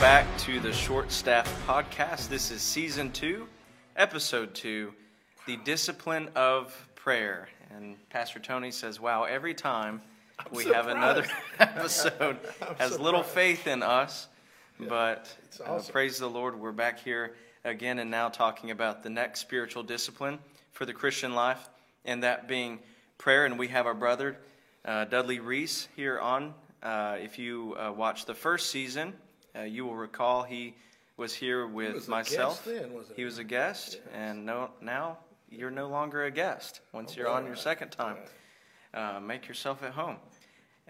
back to the Short Staff Podcast. This is season two, episode two, the discipline of prayer. And Pastor Tony says, Wow, every time we have another episode, has little faith in us. But uh, praise the Lord, we're back here again and now talking about the next spiritual discipline for the Christian life, and that being prayer. And we have our brother uh, Dudley Reese here on. Uh, if you uh, watched the first season, uh, you will recall he was here with a myself. then, he he? was a guest, and no, now you're no longer a guest once you're on your second time. Uh, make yourself at home.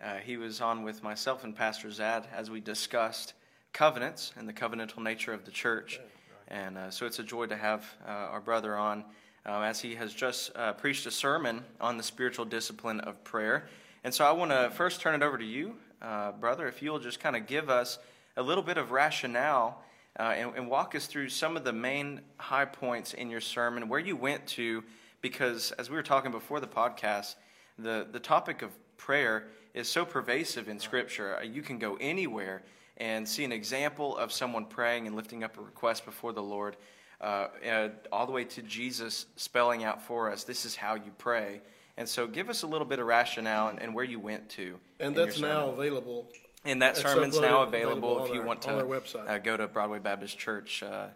Uh, he was on with myself and Pastor Zad as we discussed covenants and the covenantal nature of the church. And uh, so it's a joy to have uh, our brother on uh, as he has just uh, preached a sermon on the spiritual discipline of prayer. And so I want to first turn it over to you, uh, brother, if you'll just kind of give us a little bit of rationale uh, and, and walk us through some of the main high points in your sermon, where you went to, because as we were talking before the podcast, the, the topic of prayer is so pervasive in Scripture. Uh, You can go anywhere and see an example of someone praying and lifting up a request before the Lord, uh, and all the way to Jesus spelling out for us, this is how you pray. And so give us a little bit of rationale and, and where you went to. And that's now available. And that That's sermon's now available available if on you our- want to on our website. Uh, go to Broadway Baptist Church uh,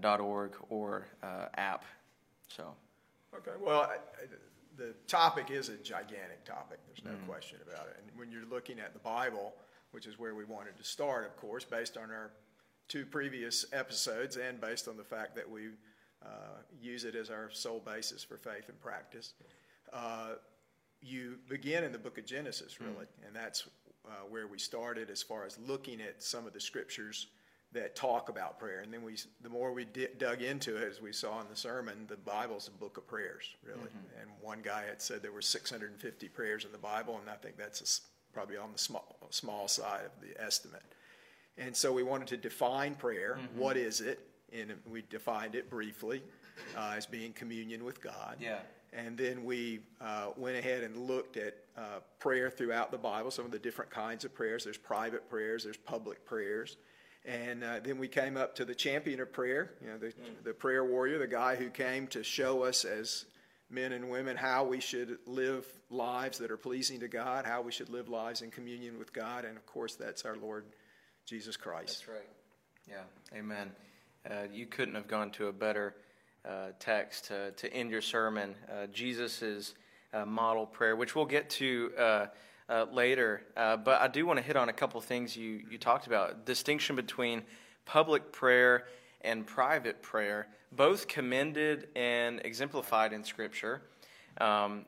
dot org or uh, app. So Okay, well, I- I- the topic is a gigantic topic, there's no question about it. And when you're looking at the Bible, which is where we wanted to start, of course, based on our two previous episodes and based on the fact that we uh, use it as our sole basis for faith and practice, uh, you begin in the book of Genesis, really, and that's uh, where we started as far as looking at some of the scriptures that talk about prayer. And then we, the more we di- dug into it, as we saw in the sermon, the Bible's a book of prayers, really. And one guy had said there were 650 prayers in the Bible, and I think that's a probably on the small, small side of the estimate. And so we wanted to define prayer. What is it? And we defined it briefly uh, as being communion with God. Yeah. And then we uh, went ahead and looked at uh, prayer throughout the Bible, some of the different kinds of prayers. There's private prayers, there's public prayers. And uh, then we came up to the champion of prayer, you know, the, the prayer warrior, the guy who came to show us as men and women how we should live lives that are pleasing to God, how we should live lives in communion with God. And of course, that's our Lord Jesus Christ. That's right. Yeah, amen. Uh, you couldn't have gone to a better uh, text to, to end your sermon. Uh, Jesus' uh, model prayer, which we'll get to uh, uh, later. Uh, but I do want to hit on a couple things you, you talked about distinction between public prayer and private prayer, both commended and exemplified in Scripture. Um,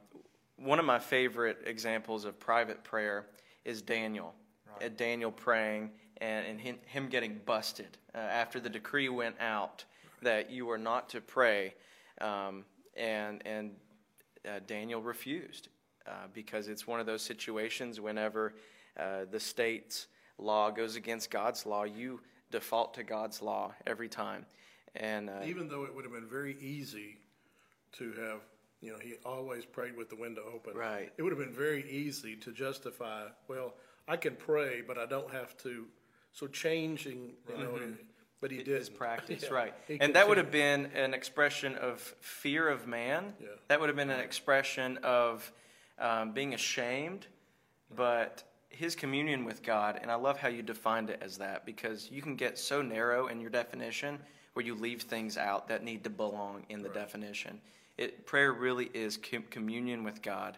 one of my favorite examples of private prayer is Daniel. Uh, Daniel praying and, and him, him getting busted after the decree went out that you were not to pray. Um, and and uh, Daniel refused uh, because it's one of those situations whenever uh, the state's law goes against God's law, you default to God's law every time. And uh, Even though it would have been very easy to have, you know, he always prayed with the window open. Right. It would have been very easy to justify, well, I can pray, but I don't have to. So changing, you know, but he did. his practice, right. He And that would have been an expression of fear of man. Yeah. That would have been an expression of um, being ashamed, but his communion with God, and I love how you defined it as that because you can get so narrow in your definition where you leave things out that need to belong in the definition. It, prayer really is com- communion with God.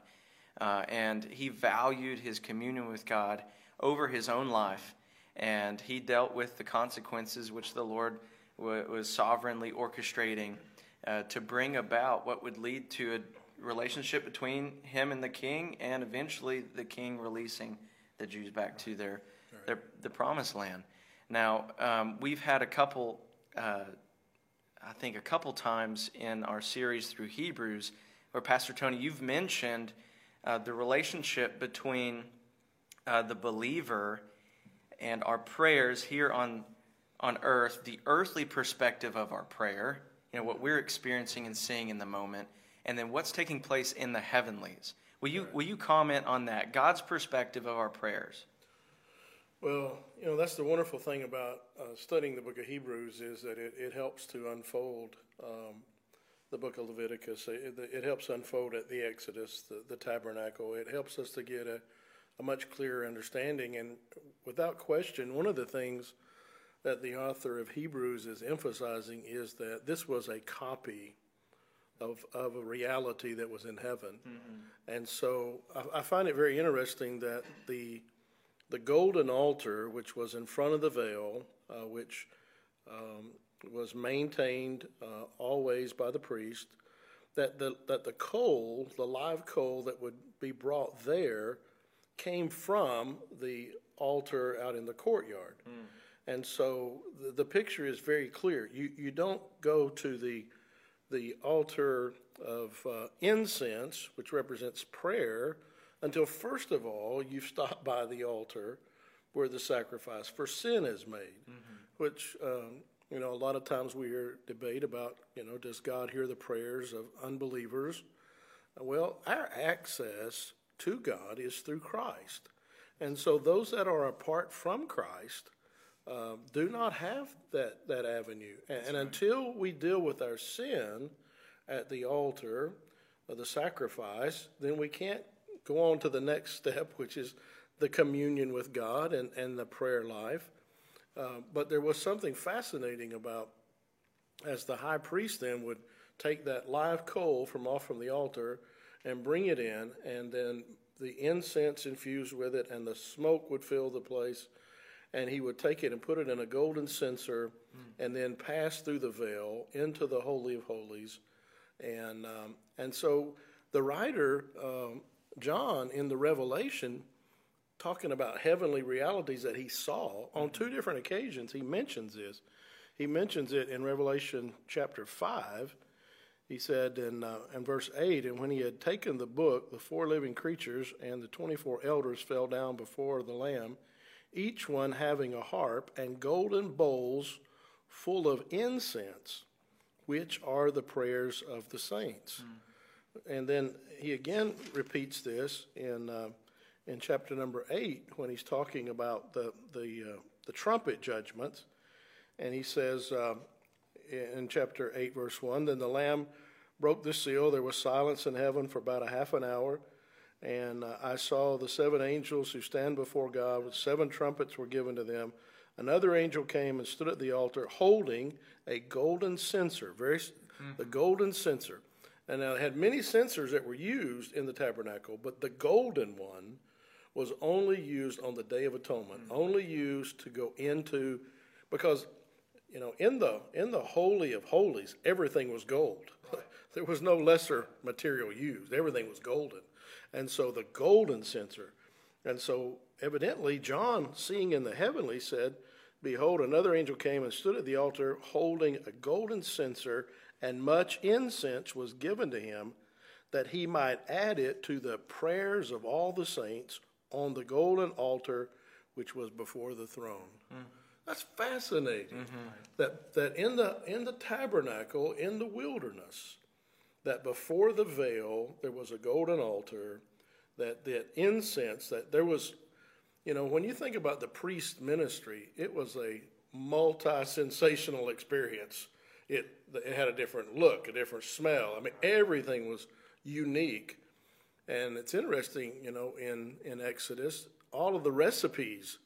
Uh, and he valued his communion with God over his own life, and he dealt with the consequences which the Lord wa was sovereignly orchestrating uh, to bring about what would lead to a relationship between him and the king, and eventually the king releasing the Jews back to their, their the promised land. Now um, we've had a couple. Uh, I think a couple times in our series through Hebrews, where Pastor Tony, you've mentioned uh, the relationship between uh, the believer and our prayers here on on earth, the earthly perspective of our prayer, you know, what we're experiencing and seeing in the moment, and then what's taking place in the heavenlies. Will you will you comment on that? God's perspective of our prayers. Well, you know, that's the wonderful thing about uh, studying the book of Hebrews is that it, it helps to unfold um, the book of Leviticus. It, it, helps unfold at the Exodus, the, the tabernacle. It helps us to get a, a much clearer understanding. And without question, one of the things that the author of Hebrews is emphasizing is that this was a copy of, of a reality that was in heaven. Mm-hmm. And so I, I, find it very interesting that the, the golden altar, which was in front of the veil, uh, which um, was maintained uh, always by the priest, that the, that the coal, the live coal that would be brought there, came from the altar out in the courtyard. Mm. And so the, the picture is very clear. You, you don't go to the, the altar of uh, incense, which represents prayer, until first of all you've stopped by the altar where the sacrifice for sin is made, mm-hmm. which, um, you know, a lot of times we hear debate about, you know, does God hear the prayers of unbelievers? Well, our access to God is through Christ. And so those that are apart from Christ um, do not have that, that avenue. And, and until we deal with our sin at the altar of the sacrifice, then we can't go on to the next step, which is the communion with God and, and the prayer life. Uh, but there was something fascinating about as the high priest then would take that live coal from off from the altar and bring it in, and then the incense infused with it, and the smoke would fill the place and he would take it and put it in a golden censer mm. and then pass through the veil into the Holy of Holies. And, um, and so the writer, um, John, in the Revelation, talking about heavenly realities that he saw on two different occasions, he mentions this. He mentions it in Revelation chapter 5. He said in, uh, in verse 8, And when he had taken the book, the four living creatures and the 24 elders fell down before the Lamb each one having a harp and golden bowls full of incense, which are the prayers of the saints. Mm. And then he again repeats this in, uh, in chapter number 8 when he's talking about the, the, uh, the trumpet judgments. And he says uh, in chapter 8, verse 1 Then the Lamb broke the seal. There was silence in heaven for about a half an hour. And uh, I saw the seven angels who stand before God, with seven trumpets were given to them. Another angel came and stood at the altar holding a golden censer, very mm-hmm. the golden censer. And now it had many censers that were used in the tabernacle, but the golden one was only used on the Day of Atonement, mm-hmm. only used to go into, because you know, in the in the holy of holies, everything was gold. There was no lesser material used. Everything was golden. And so the golden censer. And so evidently, John, seeing in the heavenly, said, Behold, another angel came and stood at the altar holding a golden censer, and much incense was given to him that he might add it to the prayers of all the saints on the golden altar which was before the throne. Mm. That's fascinating. Mm-hmm. That that in the in the tabernacle in the wilderness, that before the veil there was a golden altar, that that incense, that there was, you know, when you think about the priest ministry, it was a multi sensational experience. It, it had a different look, a different smell. I mean, everything was unique. And it's interesting, you know, in, in Exodus, all of the recipes,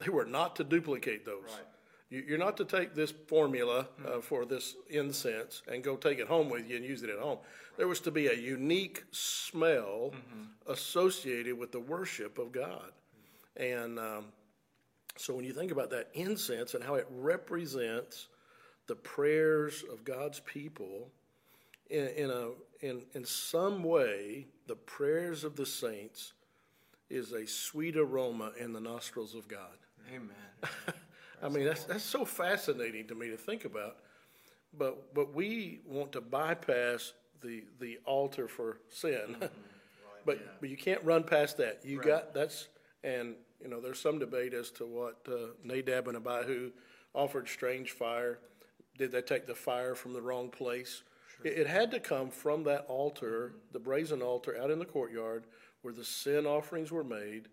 they were not to duplicate those. Right. You're not to take this formula uh, for this incense and go take it home with you and use it at home. There was to be a unique smell mm-hmm. associated with the worship of God. And um, so when you think about that incense and how it represents the prayers of God's people, in, in, a, in, in some way, the prayers of the saints is a sweet aroma in the nostrils of God. Amen. I mean, that's, that's so fascinating to me to think about. But, but we want to bypass the, the altar for sin. Mm-hmm. Right, but, yeah. but you can't run past that. You right. got, that's, and, you know, there's some debate as to what uh, Nadab and Abihu offered strange fire. Did they take the fire from the wrong place? Sure. It, it, had to come from that altar, mm-hmm. the brazen altar out in the courtyard where the sin offerings were made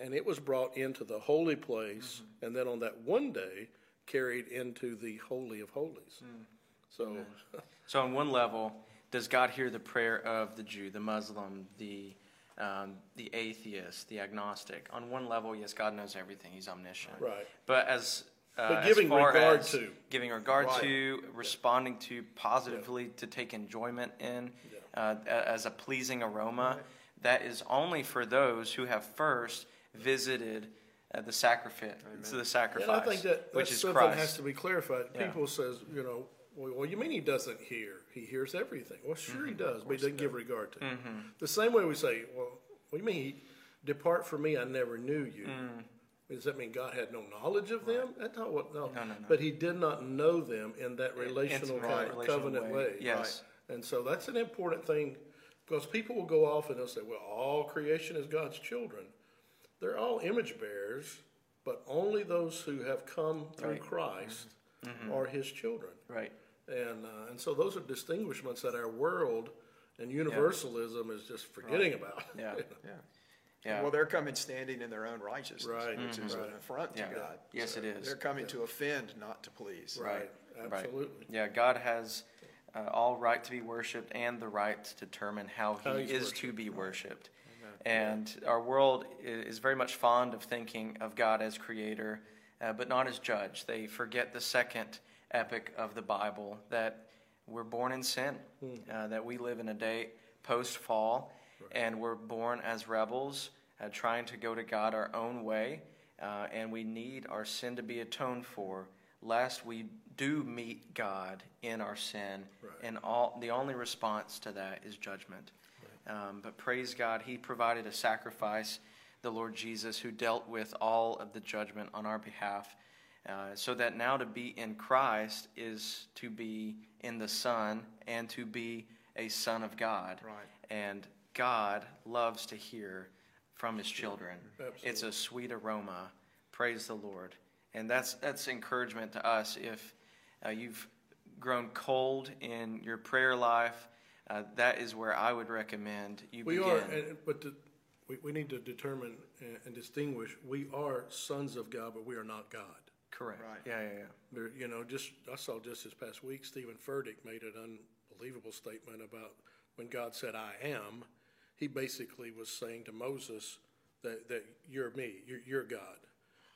and it was brought into the holy place, Mm-hmm. and then on that one day, carried into the Holy of Holies. Mm. So, So, on one level, does God hear the prayer of the Jew, the Muslim, the um, the atheist, the agnostic? On one level, yes, God knows everything; He's omniscient. Right. But as uh, But giving regard to. giving regard Right. to, responding to positively, to take enjoyment in, uh, as a pleasing aroma, that is only for those who have first visited uh, the sacrifice, to the sacrifice, and I think that which that's is something Christ. has to be clarified. Yeah. People says, you know, well, well, you mean he doesn't hear? He hears everything. Well, sure Mm-hmm. he does, but he doesn't give regard to. it. The same way we say, well, what do you mean? He, Depart from me, I never knew you. Does that mean God had no knowledge of them? That's not what. No. Mm. No, no, no. But He did not know them in that relational Intimate kind of relational covenant way. way. Yes. And so that's an important thing because people will go off and they'll say, well, all creation is God's children. They're all image bearers, but only those who have come through Right. Mm-hmm. Christ are his children. right. And, uh, and so those are distinguishments that our world and universalism is just forgetting about. Yeah. Yeah. Yeah. Well, they're coming standing in their own righteousness, Right. which is Right. an affront to Yeah. God. Yes, it is. They're coming to offend, not to please. Right. Right. Absolutely. Yeah, God has uh, all right to be worshipped and the right to determine how He How he's is to be worshipped. And our world is very much fond of thinking of God as creator, uh, but not as judge. They forget the second epic of the Bible that we're born in sin, uh, that we live in a day post fall, and we're born as rebels, uh, trying to go to God our own way, uh, and we need our sin to be atoned for, lest we do meet God in our sin, and all the only response to that is judgment. Um, but praise God, He provided a sacrifice, the Lord Jesus, who dealt with all of the judgment on our behalf. Uh, so that now to be in Christ is to be in the Son and to be a son of God. Right. And God loves to hear from His children. Absolutely. It's a sweet aroma. Praise the Lord. And that's that's encouragement to us if uh, you've grown cold in your prayer life. Uh, that is where I would recommend you We begin. are, and, but the, we, we need to determine and, and distinguish. We are sons of God, but we are not God. Correct. Right. Yeah, yeah, yeah. There, you know, just I saw just this past week, Steven Furtick made an unbelievable statement about when God said, "I am." He basically was saying to Moses that that you're me, you're, you're God,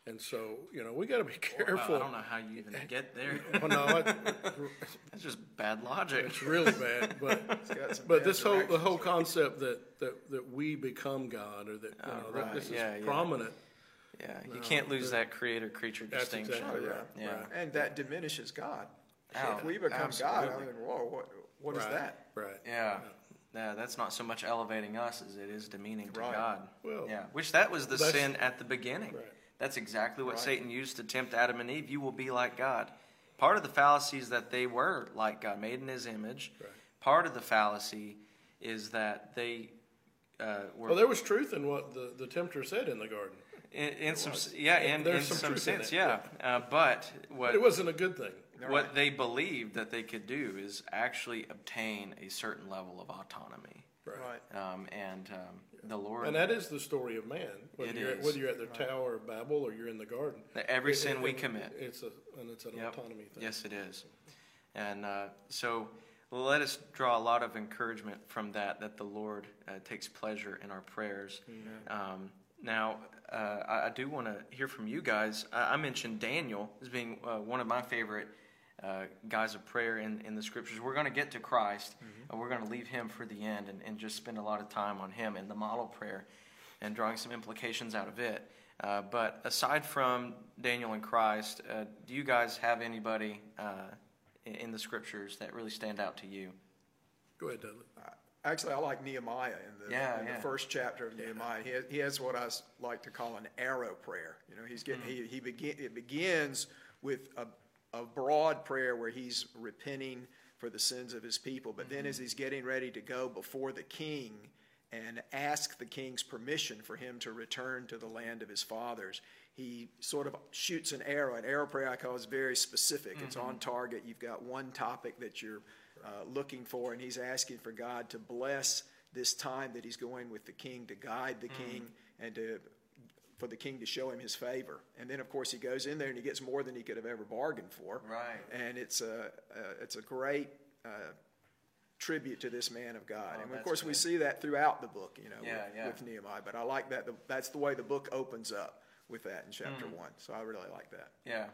and so you know we got to be Wow, careful. I don't know how you even get there. Well, no, I, That's just bad logic. it's really bad, but but bad this whole the whole concept that that that we become God or that you oh, know that right. this is Yeah, yeah. prominent. Yeah, you can't lose that creator creature distinction. exactly Oh, right. Yeah. right. And that diminishes God. Oh, if we become God, I mean, whoa, what, what is Right, that? Right. Yeah. Yeah, that's not so much elevating us as it is demeaning to God. Well, yeah, which that was the sin at the beginning. Right. That's exactly what Right. Satan used to tempt Adam and Eve. You will be like God. Part of the fallacy is that they were like God, made in His image. Right. Part of the fallacy is that they uh, were Well, there was truth in what the, the tempter said in the garden. in, in some yeah in, There's in some some, truth in sense it, yeah. Uh, but what But it wasn't a good thing. what they believed that they could do is actually obtain a certain level of autonomy. Right. Um, and um, the Lord, And that is the story of man. Whether, It you're, At, is. whether you're at the Tower of Babel or you're in the garden. every It- sin it- we it- commit. It's a and it's an Yep. autonomy thing. Yes, it is. And uh, so let us draw a lot of encouragement from that, that the Lord uh, takes pleasure in our prayers. Um, now, uh, I, I do want to hear from you guys. I, I mentioned Daniel as being uh, one of my favorite uh, guys of prayer in, in the scriptures. We're going to get to Christ, and we're going to leave him for the end and, and just spend a lot of time on him and the model prayer and drawing some implications out of it. Uh, but aside from Daniel and Christ, uh, do you guys have anybody uh, in, in the scriptures that really stand out to you? Go ahead, Dudley. Actually, I like Nehemiah in the, Yeah, in yeah. the first chapter of Nehemiah. He has, he has what I s- like to call an arrow prayer. You know, he's getting, he, he begin, it begins with a, a broad prayer where he's repenting for the sins of his people. But then as mm-hmm. he's getting ready to go before the king and ask the king's permission for him to return to the land of his fathers, he sort of shoots an arrow. An arrow prayer I call is very specific. It's on mm-hmm. target. You've got one topic that you're uh, looking for, and he's asking for God to bless this time that he's going with the king to guide the mm. king and to for the king to show him his favor. And then, of course, he goes in there and he gets more than he could have ever bargained for. Right. And it's a, a it's a great uh, tribute to this man of God. Oh, and of course, we see that throughout the book, you know, Yeah, with, yeah. with Nehemiah. But I like that. The, that's the way the book opens up with that in chapter Hmm. one. So I really like that. Yeah,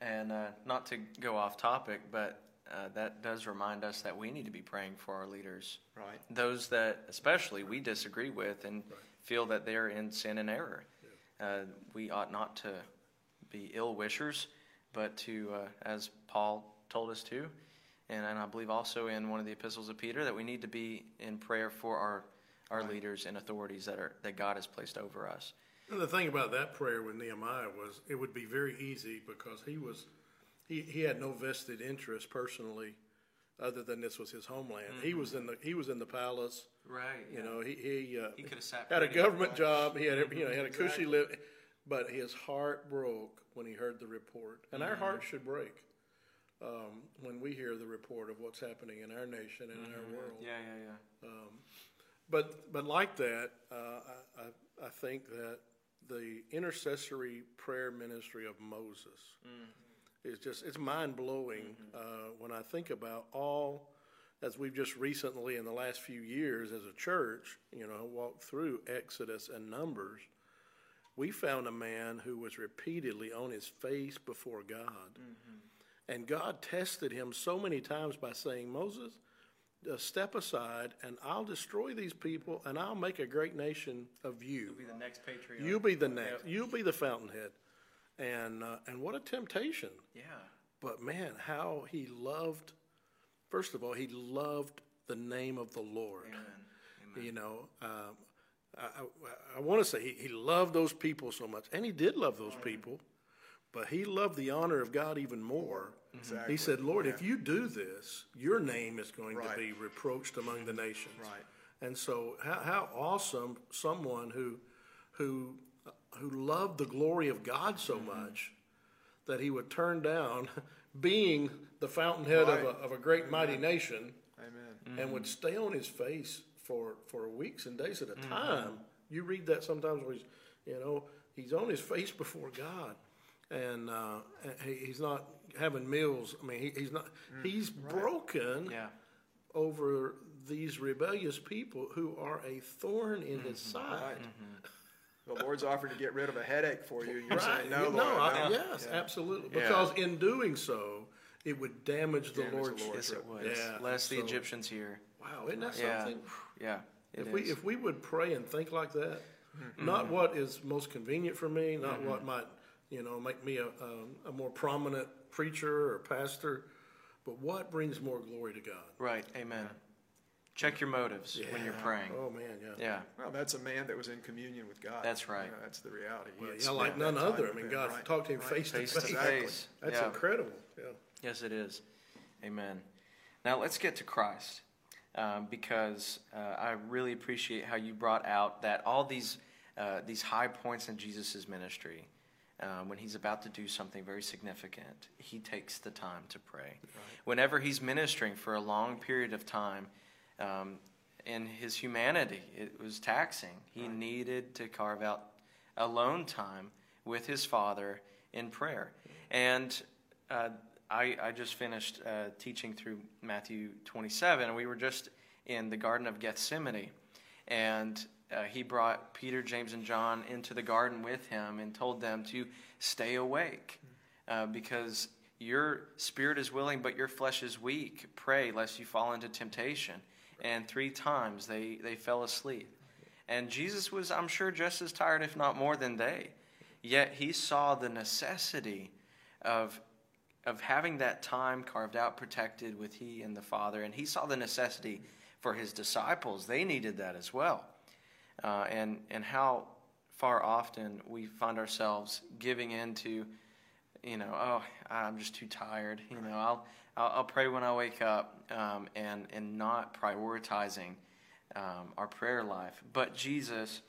and uh, not to go off topic, but uh, that does remind us that we need to be praying for our leaders, Right. those that especially we disagree with and feel that they're in sin and error. Uh, we ought not to be ill wishers, but to, uh, as Paul told us to, and, and I believe also in one of the epistles of Peter, that we need to be in prayer for our our leaders and authorities that are that God has placed over us. And the thing about that prayer with Nehemiah was it would be very easy because he was he, he had no vested interest personally other than this was his homeland. He was in the he was in the palace. Right. You know, he he, uh, He coulda sat had a government job. He had a, you know he had a cushy live, but his heart broke when he heard the report, and our hearts should break um, when we hear the report of what's happening in our nation and in our world. Yeah, yeah, yeah. But but like that, uh, I, I I think that the intercessory prayer ministry of Moses is just it's mind blowing uh, when I think about all as we've just recently in the last few years as a church, you know, walked through Exodus and Numbers. We found a man who was repeatedly on his face before God. And God tested him so many times by saying, Moses, uh, step aside and I'll destroy these people and I'll make a great nation of you. You'll be the next patriarch. You'll be the next. You'll be the fountainhead. And, uh, and what a temptation. Yeah. But man, how he loved, first of all, he loved the name of the Lord. You know, um, I, I, I want to say he, he loved those people so much, and he did love those people, but he loved the honor of God even more. Exactly. He said, Lord, if you do this, your name is going Right. to be reproached among the nations. Right. And so, how, how awesome someone who, who, who loved the glory of God so mm-hmm. much that he would turn down being the fountainhead Right. of, a, of a great mighty nation Amen. and would mm-hmm. stay on his face for, for weeks and days at a mm-hmm. time. You read that sometimes where he's, you know, he's on his face before God. And uh, he, he's not having meals. I mean, he, he's not. Mm. He's broken Yeah. over these rebellious people who are a thorn in his side. The Lord's offering to get rid of a headache for you. and You're Right? saying, no, You Lord. know, I- no." yes, absolutely. Yeah. Because in doing so, it would damage the Damage the Lord's. Lord's Yes, it would. Yeah, Lest the so- Egyptians hear. Wow, isn't that Yeah. something? Yeah. it If we if we would pray and think like that, Mm-hmm. not what is most convenient for me, not what might you know make me a, a, a more prominent preacher or pastor, but what brings more glory to God. Right. Amen. Check your motives when you're praying. Oh man, yeah. Yeah. Well, that's a man that was in communion with God. That's right. You know, that's the reality. Well, yeah, like none other. I mean, God right, talked to him right. face to Face to face. face. That's Yeah. incredible. Yeah. Yes, it is. Amen. Now let's get to Christ, um, because uh, I really appreciate how you brought out that all these uh, these high points in Jesus' ministry, um, when he's about to do something very significant, he takes the time to pray. Whenever he's ministering for a long period of time, um, in his humanity, it was taxing. He needed to carve out alone time with his father in prayer. And uh, I, I just finished uh, teaching through Matthew 27, and we were just in the Garden of Gethsemane. And uh, he brought Peter, James, and John into the garden with him and told them to stay awake uh, because your spirit is willing, but your flesh is weak. Pray lest you fall into temptation. And three times they, they fell asleep. And Jesus was, I'm sure, just as tired, if not more than they. Yet he saw the necessity of, of having that time carved out, protected with he and the Father. And he saw the necessity for his disciples. They needed that as well. Uh, and, and how far often we find ourselves giving into, you know, oh, I'm just too tired. You know, I'll, I'll, I'll pray when I wake up um, and, and not prioritizing um, our prayer life. But Jesus,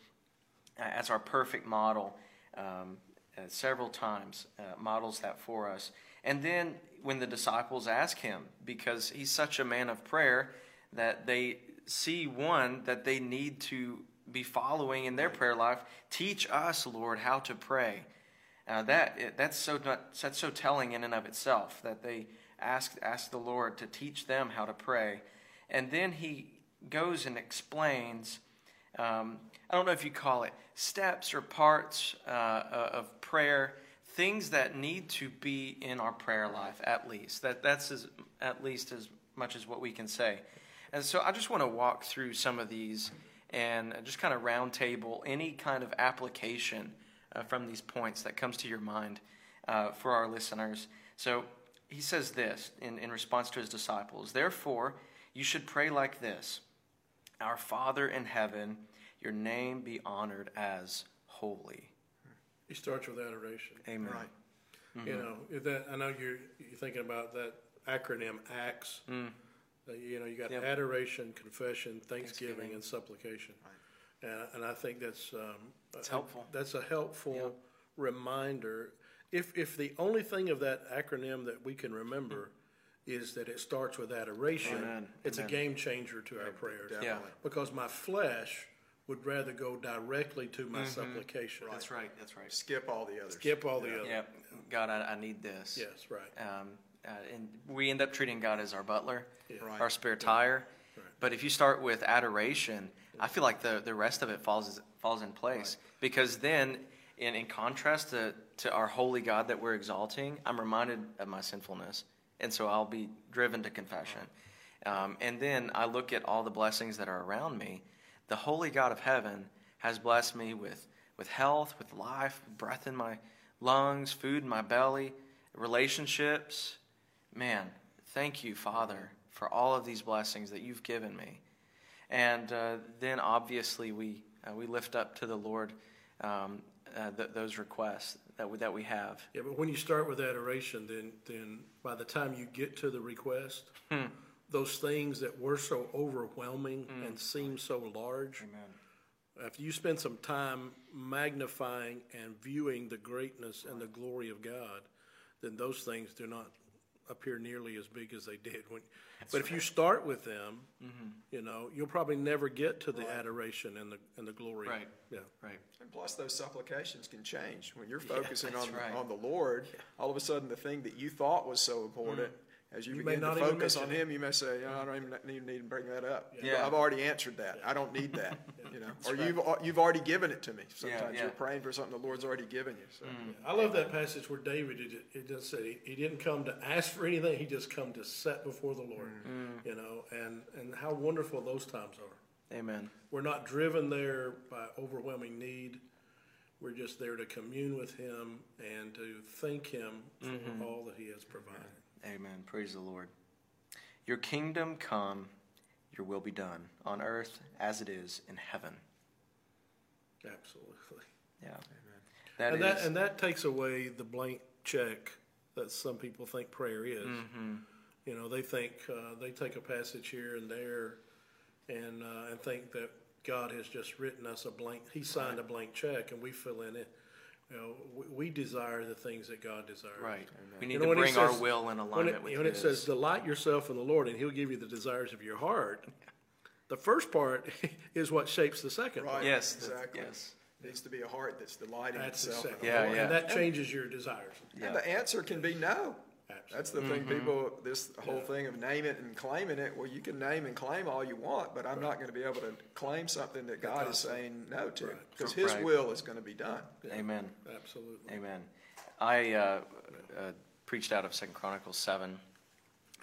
as our perfect model, um, uh, several times uh, models that for us. And then when the disciples ask him, because he's such a man of prayer, that they see one, that they need to be following in their prayer life. Teach us, Lord, how to pray. Uh, that that's so that's so telling in and of itself that they ask ask the Lord to teach them how to pray, and then He goes and explains. Um, I don't know if you call it steps or parts uh, uh of prayer, things that need to be in our prayer life at least. That that's as, at least as much as what we can say. And so I just want to walk through some of these and just kind of roundtable any kind of application uh, from these points that comes to your mind uh, for our listeners. So he says this in, in response to his disciples Therefore, you should pray like this Our Father in heaven, your name be honored as holy. He starts with adoration. Amen. Right. Mm-hmm. You know, that I know you're, you're thinking about that acronym ACTS. Mm. Uh, you know, you got yep. adoration, confession, thanksgiving, thanksgiving, and supplication. Right. And, and I think that's um, it's helpful. That's a helpful yep. reminder. If if the only thing of that acronym that we can remember is that it starts with adoration, Amen. it's Amen. a game changer to our prayers. Yeah. Because my flesh would rather go directly to my mm-hmm. supplication. Right. That's right. That's right. Skip all the others. Skip all the others. Yeah. God, I, I, need this. Yes. Right. Um, uh, and we end up treating God as our butler, yeah. right. our spare tire. Right. But if you start with adoration, I feel like the, the rest of it falls falls in place right. because then, in, in contrast to, to our holy God that we're exalting, I'm reminded of my sinfulness, and so I'll be driven to confession. Um, and then I look at all the blessings that are around me. The holy God of heaven has blessed me with with health, with life, breath in my lungs, food in my belly, relationships, man, thank you, Father, for all of these blessings that you've given me. And uh, then obviously we, uh, we lift up to the Lord um, uh, th- those requests that we, that we have. Yeah, but when you start with adoration, then, then by the time you get to the request, hmm. those things that were so overwhelming hmm. and seem so large, Amen. after you spend some time magnifying and viewing the greatness and the glory of God, then those things do not appear nearly as big as they did. When, but if you start with them, mm-hmm. you know, you'll probably never get to the right. adoration and the and the glory. Right. Yeah. Right. And plus, those supplications can change when you're focusing yeah, on right. on the Lord. Yeah. All of a sudden, the thing that you thought was so important. Mm as you, you begin to focus on him, you may say, oh, "I don't even need to bring that up. Yeah. I've already answered that. I don't need that." You know, or right. you've you've already given it to me. Sometimes yeah, you're praying for something the Lord's already given you. So. Mm. I love that passage where David it, it just said he, he, didn't come to ask for anything; he just come to set before the Lord. Mm. You know, and and how wonderful those times are. Amen. We're not driven there by overwhelming need. We're just there to commune with Him and to thank Him for mm-hmm. all that He has provided. Amen. Praise the Lord. Your kingdom come, your will be done on earth as it is in heaven. Absolutely. Yeah. Amen. That and, that, and that takes away the blank check that some people think prayer is. Mm-hmm. You know, they think uh, they take a passage here and there and uh, and think that God has just written us a blank. He signed a blank check, and we fill in it. You know, we, we desire the things that God desires. Right. Amen. We need you know, to bring says, our will in alignment when it, with When His. says, delight yourself in the Lord, and He'll give you the desires of your heart, the first part is what shapes the second right. part. Yes. Exactly. Yes. It needs to be a heart that's delighting that's itself. Yeah, yeah. And that changes your desires. Yeah. And the answer can be no. Absolutely. That's the thing. Mm-hmm. People, this whole yeah. thing of name it and claiming it. Well, you can name and claim all you want, but I'm right. not going to be able to claim something that God is saying no to, because right. His right. will is going to be done. Yeah. Amen. Absolutely. Amen. I uh, uh, preached out of Second Chronicles seven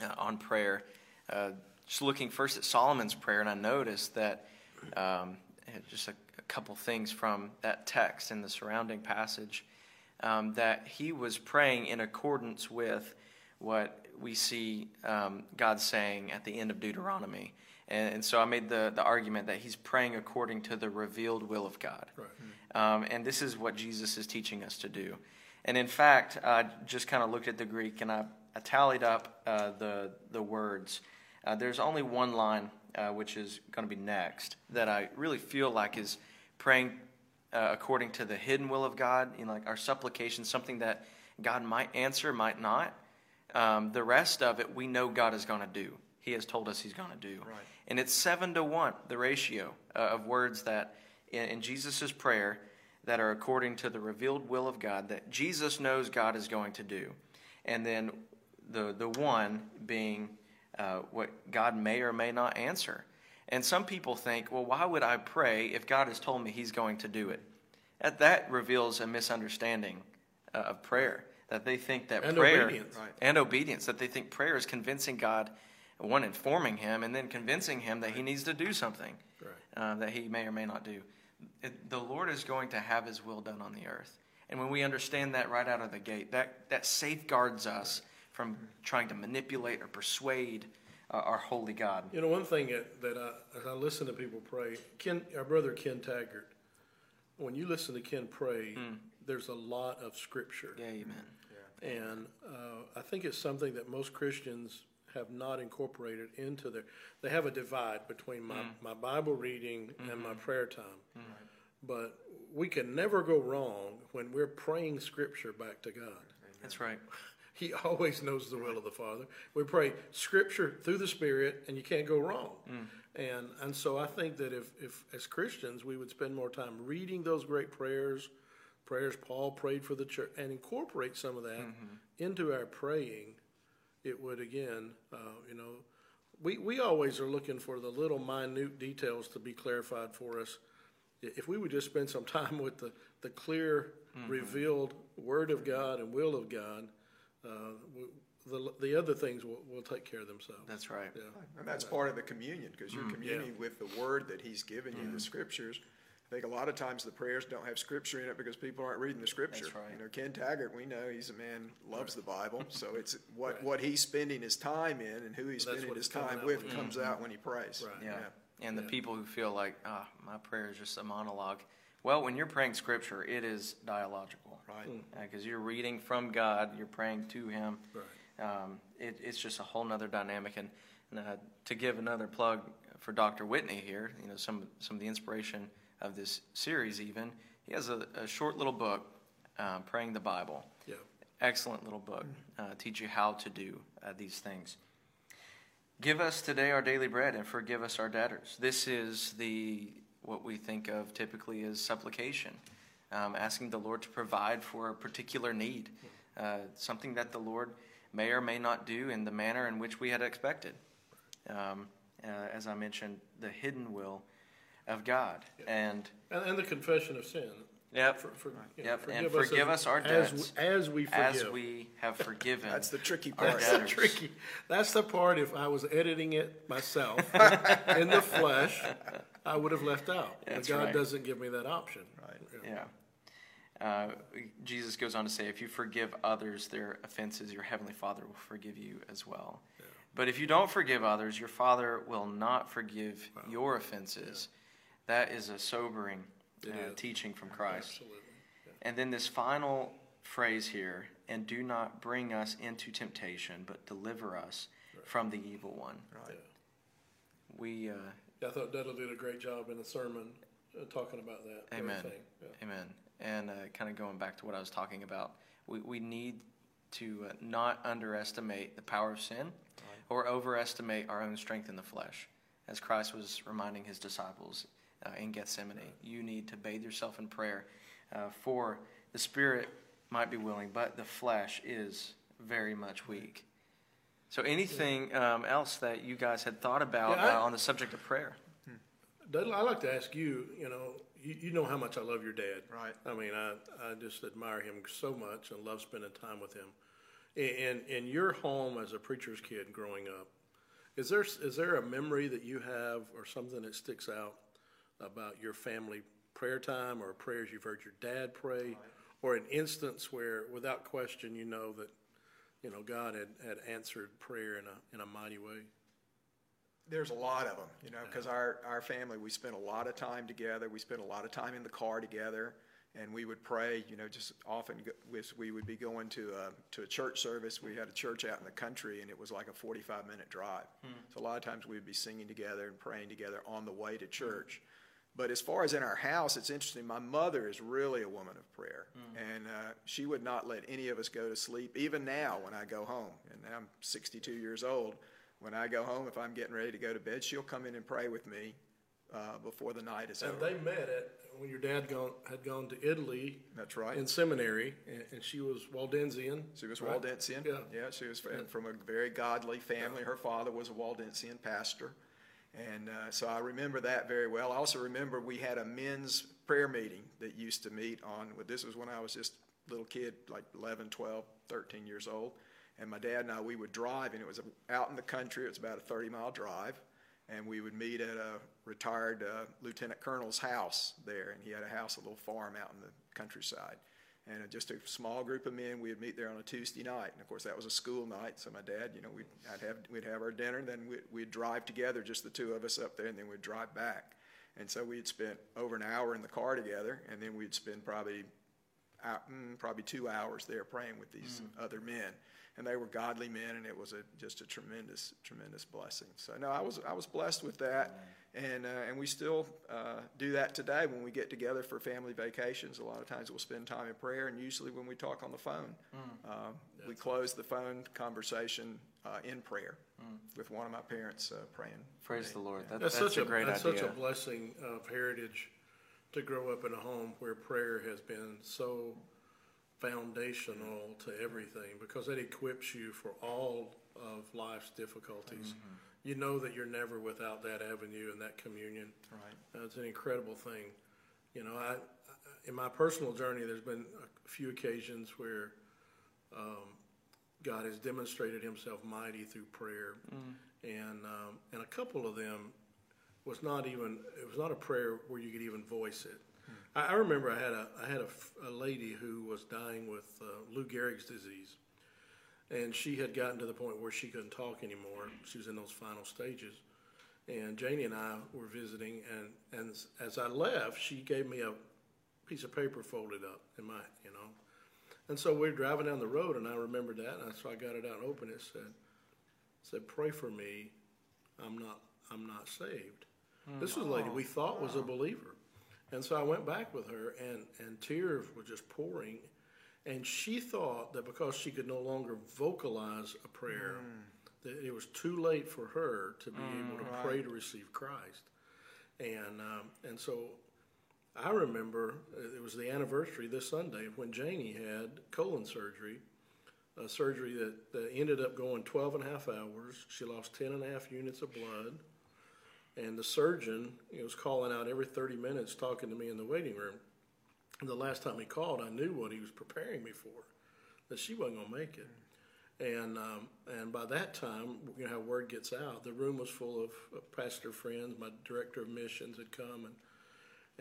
uh, on prayer, uh, just looking first at Solomon's prayer, and I noticed that um, just a, a couple things from that text and the surrounding passage um, that he was praying in accordance with what we see um, God saying at the end of Deuteronomy. And, and, so I made the, the argument that he's praying according to the revealed will of God. Right. Um, and this is what Jesus is teaching us to do. And in fact, I just kind of looked at the Greek and I, I tallied up uh, the, the words. Uh, there's only one line, uh, which is going to be next, that I really feel like is praying uh, according to the hidden will of God, you know, like our supplication, something that God might answer, might not. Um, the rest of it, we know God is going to do. He has told us He's going to do. Right. And it's seven to one, the ratio uh, of words that in, in Jesus' prayer that are according to the revealed will of God that Jesus knows God is going to do. And then the, the one being uh, what God may or may not answer. And some people think, well, why would I pray if God has told me He's going to do it? That, that reveals a misunderstanding uh, of prayer. That they think that And prayer obedience. Right. and obedience, that they think prayer is convincing God, one, informing Him, and then convincing Him that He needs to do something Right. uh, that He may or may not do. It, the Lord is going to have His will done on the earth. And when we understand that right out of the gate, that, that safeguards us from trying to manipulate or persuade uh, our holy God. You know, one thing that, that I, as I listen to people pray, Ken, our brother Ken Taggart, when you listen to Ken pray, there's a lot of scripture. Yeah, amen. And uh, I think it's something that most Christians have not incorporated into their. They have a divide between my, mm. my Bible reading and mm-hmm. my prayer time. Mm-hmm. But we can never go wrong when we're praying Scripture back to God. That's right. He always knows the will of the Father. We pray Scripture through the Spirit, and you can't go wrong. Mm. And and so I think that if, if as Christians we would spend more time reading those great prayers, prayers Paul prayed for the church, and incorporate some of that into our praying, it would again, uh, you know, we we always are looking for the little minute details to be clarified for us. If we would just spend some time with the the clear, revealed Word of God and will of God, uh, w- the the other things will, will take care of themselves. That's right. Yeah. And that's part of the communion, because you're communing with the word that he's given you, the scriptures. I think a lot of times the prayers don't have scripture in it because people aren't reading the scripture. That's right. You know, Ken Taggart, we know he's a man loves the Bible, so it's what what he's spending his time in and who he's That's spending his time with with. comes out when he prays. Right. Yeah. And the people who feel like, ah, my prayer is just a monologue. Well, when you're praying scripture, it is dialogical. Right. Because you're reading from God, you're praying to Him. Right. Um, it, it's just a whole nother dynamic. And, and uh, to give another plug for Dr. Whitney here, you know, some, some of the inspiration of this series, even, he has a, a short little book, um, Praying the Bible. Yeah. Excellent little book. Uh, teach you how to do uh, these things. Give us today our daily bread and forgive us our debtors. This is the what we think of typically as supplication, um, asking the Lord to provide for a particular need, uh, something that the Lord may or may not do in the manner in which we had expected. Um, uh, as I mentioned, the hidden will of God, and And, and the confession of sin. yep, For, for, you know, Yep, and forgive as- us our debts as we forgive. as we have forgiven. That's the tricky part. That's the tricky. That's the part. If I was editing it myself in the flesh, I would have left out. That's but God right. doesn't give me that option. Right. Yeah. Uh, Jesus goes on to say, if you forgive others their offenses, your heavenly Father will forgive you as well. But if you don't forgive others, your Father will not forgive your offenses. That is a sobering uh, teaching from Christ. Absolutely. And then this final phrase here, and do not bring us into temptation, but deliver us from the evil one. Right. We, uh, Yeah, I thought Dudley did a great job in the sermon uh, talking about that. Amen. Yeah. Amen. And uh, kind of going back to what I was talking about, we, we need to uh, not underestimate the power of sin or overestimate our own strength in the flesh. As Christ was reminding his disciples uh, in Gethsemane, you need to bathe yourself in prayer, uh, for the spirit might be willing, but the flesh is very much weak. So, anything um, else that you guys had thought about Yeah, I- uh, on the subject of prayer? Dudley, I'd like to ask you. You know, you, you know how much I love your dad. Right. I mean, I I just admire him so much and love spending time with him. In in your home as a preacher's kid growing up, is there is there a memory that you have or something that sticks out about your family prayer time or prayers you've heard your dad pray, or an instance where, without question, you know that you know God had, had answered prayer in a in a mighty way? There's a lot of them, you know, because our, our family, we spent a lot of time together. We spent a lot of time in the car together, and we would pray. You know, just often we would be going to a, to a church service. We had a church out in the country, and it was like a 45 minute drive. Hmm. So a lot of times we would be singing together and praying together on the way to church. But as far as in our house, it's interesting. My mother is really a woman of prayer, and uh, she would not let any of us go to sleep. Even now, when I go home, and now I'm 62 years old, when I go home, if I'm getting ready to go to bed, she'll come in and pray with me uh, before the night is And over. And they met at, when your dad gone, had gone to Italy That's right. in seminary, and, and she was Waldensian. She was right? Waldensian. Yeah. Yeah, she was from, from a very godly family. Her father was a Waldensian pastor. And uh, so I remember that very well. I also remember we had a men's prayer meeting that used to meet on, this was when I was just a little kid, like 11, 12, 13 years old. And my dad and I, we would drive, and it was out in the country. It was about a 30 mile drive. And we would meet at a retired uh, lieutenant colonel's house there. And he had a house, a little farm out in the countryside and just a small group of men. We would meet there on a Tuesday night, and of course that was a school night. So my dad, you know, we'd I'd have we'd have our dinner, and then we'd, we'd drive together, just the two of us up there, and then we'd drive back. And so we'd spent over an hour in the car together, and then we'd spend probably out, mm, probably two hours there praying with these other men. And they were godly men, and it was a, just a tremendous, tremendous blessing. So no, I was I was blessed with that, and uh, and we still uh, do that today when we get together for family vacations. A lot of times we'll spend time in prayer, and usually when we talk on the phone, uh, we close the phone conversation uh, in prayer with one of my parents uh, praying. Praise the Lord. That, That's, that's, such a great that's idea. such a blessing of heritage to grow up in a home where prayer has been so foundational to everything because it equips you for all of life's difficulties. You know that you're never without that avenue and that communion. Right. Uh, it's an incredible thing. You know, I, I in my personal journey, there's been a few occasions where um, God has demonstrated Himself mighty through prayer, and um, and a couple of them was not even it was not a prayer where you could even voice it. I, I remember I had a I had a, a lady who was dying with uh, Lou Gehrig's disease, and she had gotten to the point where she couldn't talk anymore. She was in those final stages, and Janie and I were visiting, and and as- I left, she gave me a piece of paper folded up in my you know, and so we are driving down the road, and I remembered that, and so I got it out and opened it. Said, said, pray for me. I'm not I'm not saved. This was a lady we thought was a believer. And so I went back with her, and, and tears were just pouring. And she thought that because she could no longer vocalize a prayer, that it was too late for her to be able to pray to receive Christ. And um, and so I remember uh, it was the anniversary this Sunday when Janie had colon surgery, a surgery that, that ended up going 12 and a half hours. She lost 10 and a half units of blood. And the surgeon you know, was calling out every 30 minutes talking to me in the waiting room. And the last time he called, I knew what he was preparing me for, that she wasn't going to make it. And um, and by that time, you know how word gets out. The room was full of uh, pastor friends. My director of missions had come, and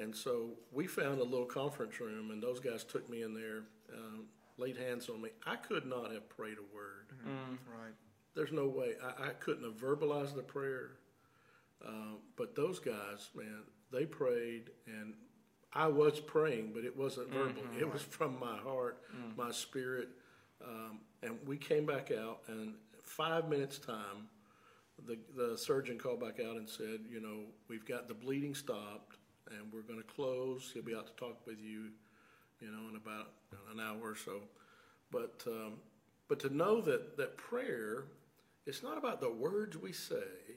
and so we found a little conference room, and those guys took me in there, um, laid hands on me. I could not have prayed a word. Right. There's no way. I, I couldn't have verbalized the prayer. Um, but those guys, man, they prayed, and I was praying, but it wasn't verbal. It was from my heart, my spirit. Um, and we came back out, and five minutes time, the the surgeon called back out and said, you know, we've got the bleeding stopped, and we're going to close. He'll be out to talk with you, you know, in about an hour or so. But um, but to know that that prayer, it's not about the words we say.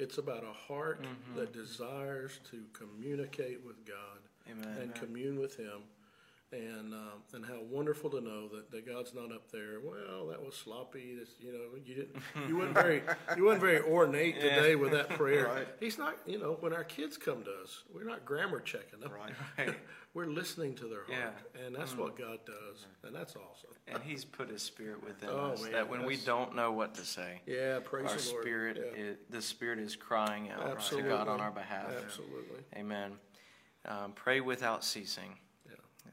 It's about a heart mm-hmm. that desires to communicate with God Amen. and commune with Him, and um, and how wonderful to know that, that God's not up there. Well, that was sloppy. This, you know, you didn't. You weren't very. You weren't very ornate today with that prayer. Right. He's not. You know, when our kids come to us, we're not grammar checking them. Right. Right. we're listening to their heart, Yeah. and that's what God does, and that's awesome. And He's put His Spirit within Oh, us man, that when we don't know what to say, Yeah, praise our the Lord. spirit, Yeah. is, the Spirit is crying out Absolutely. to God on our behalf. Absolutely. Amen. Um, pray without ceasing.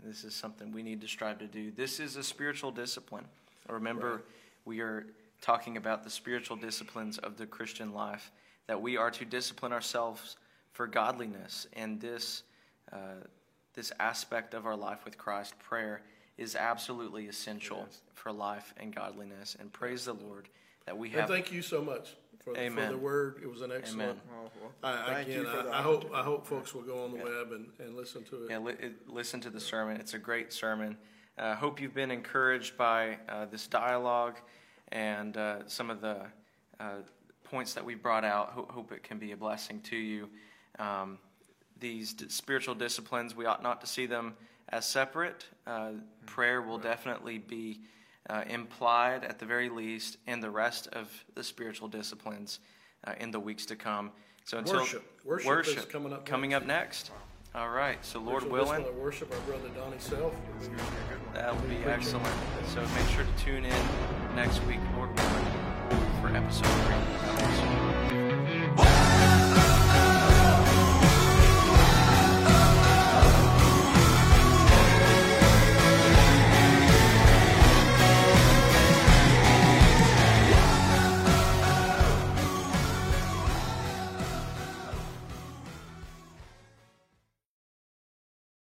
Yeah. This is something we need to strive to do. This is a spiritual discipline. Remember, Right. we are talking about the spiritual disciplines of the Christian life, that we are to discipline ourselves for godliness. And this, uh, this aspect of our life with Christ, prayer, is absolutely essential Yes. for life and godliness. And praise the Lord that we And have. thank you so much for, for Amen. the word. It was an excellent. Well, well, I, thank again, you for the I, I hope I hope folks will go on the web and, and listen to it. Yeah, li- it- listen to the sermon. It's a great sermon. I uh, hope you've been encouraged by uh, this dialogue and uh, some of the uh, points that we brought out. Ho- hope it can be a blessing to you. um, these d- spiritual disciplines, we ought not to see them as separate. Uh, prayer will definitely be uh, implied, at the very least, in the rest of the spiritual disciplines uh, in the weeks to come. So until Worship. Worship is coming up coming up next. All right. So Lord Spiritual willing, discipline Worship, our brother Donnie Self. that will be excellent. So make sure to tune in next week, Lord willing, for episode three. God bless you.